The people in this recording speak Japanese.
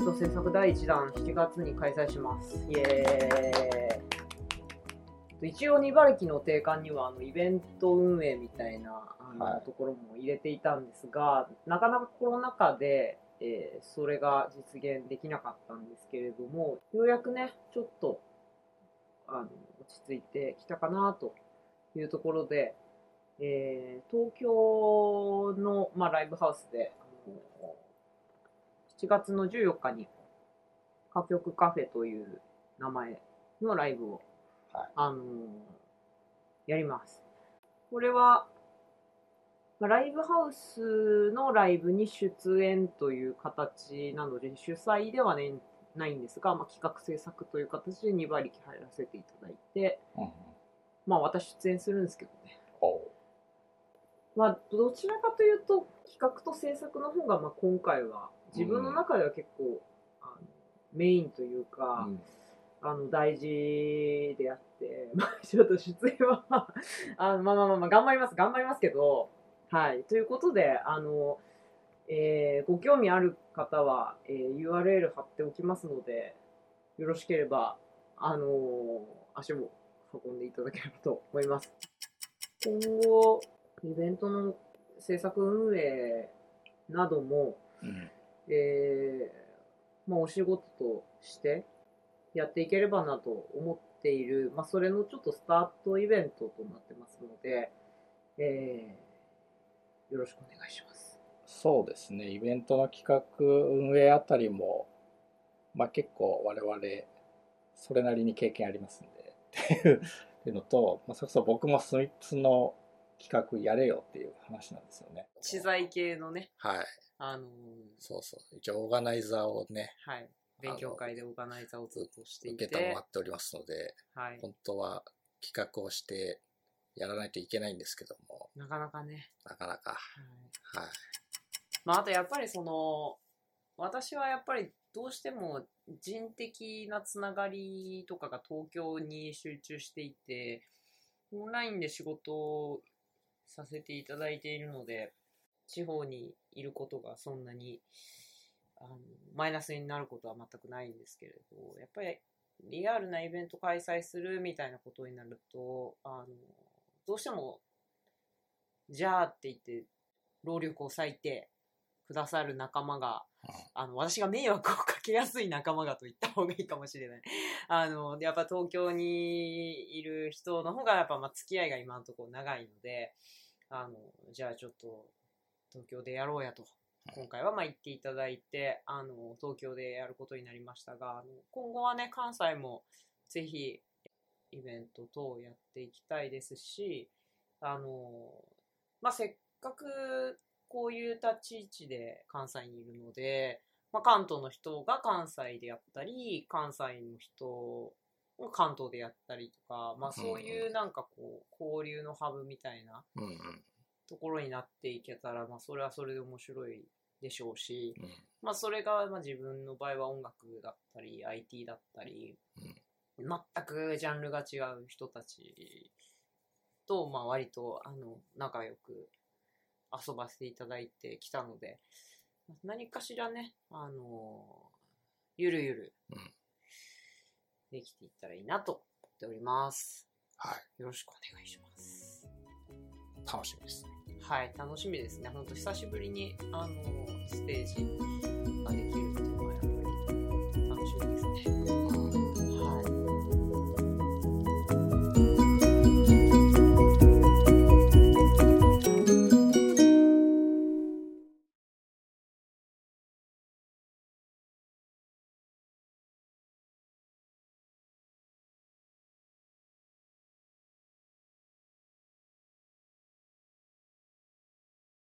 ト制作第1弾7月に開催します。イエーイ。一応、茨城の定款にはあのイベント運営みたいなあの、はいところも入れていたんですが、なかなかコロナ禍で、えーそれが実現できなかったんですけれども、ようやくね、ちょっとあの落ち着いてきたかなというところで、えー東京の、まあ、ライブハウスで、あの7月の14日に、歌曲カフェという名前のライブを、はいあのやります。これは、まあライブハウスのライブに出演という形なので、主催では、ね、ないんですが、まあ、企画制作という形で2馬力入らせていただいて、うんうんまあ私出演するんですけどね。まあどちらかというと企画と制作の方がまあ今回は自分の中では結構、あのメインというか、うん。あの大事であって、まあちょっと出演は あのまあまあまあまあ頑張ります頑張りますけど、はい。ということであの、えーご興味ある方は、えー URL 貼っておきますのでよろしければあの足を運んでいただければと思います。今後イベントの制作運営なども、うんえーまあ、お仕事としてやっていければなと思っている、まあ、それのちょっとスタートイベントとなってますので、えーよろしくお願いします。そうですね、イベントの企画、運営あたりも、まあ結構我々、それなりに経験ありますんで、っていうっていうのと、まあ、それこそ僕もスミッツの企画やれよっていう話なんですよね。知財系のね、はい。あのーそうそう。一応オーガナイザーをね、はい、勉強会でオーガナイザーをずっとしていて、受けてもらっておりますので、はい、本当は企画をしてやらないといけないんですけども、なかなかね、なかなか。はいはい。まあ、あとやっぱりその私はやっぱりどうしても人的なつながりとかが東京に集中していてオンラインで仕事をさせていただいているので地方にいることがそんなにあのマイナスになることは全くないんですけれどやっぱりリアルなイベント開催するみたいなことになるとあのどうしてもじゃあって言って労力を割いてくださる仲間が、あの、私が迷惑をかけやすい仲間がと言った方がいいかもしれない。あの、やっぱ東京にいる人の方が、やっぱまあ付き合いが今のところ長いので、あの、じゃあちょっと東京でやろうやと。今回はまあ言っていただいて、あの、東京でやることになりましたが、あの今後はね、関西もぜひイベント等やっていきたいですし、あの、まあ、せっかくこういう立ち位置で関西にいるので、まあ、関東の人が関西でやったり関西の人が関東でやったりとか、まあ、そういうなんかこう交流のハブみたいなうんうん。ところになっていけたら、まあ、それはそれで面白いでしょうし、うんまあ、それがまあ自分の場合は音楽だったり IT だったり、全くジャンルが違う人たちと、まあ、割とあの仲良く遊ばせていただいてきたので何かしらね、あのゆるゆるうんできていったらいいなと思っております。はい。よろしくお願いします。楽しみですね。はい、楽しみですね。ほんと久しぶりに、あの、ステージができるので。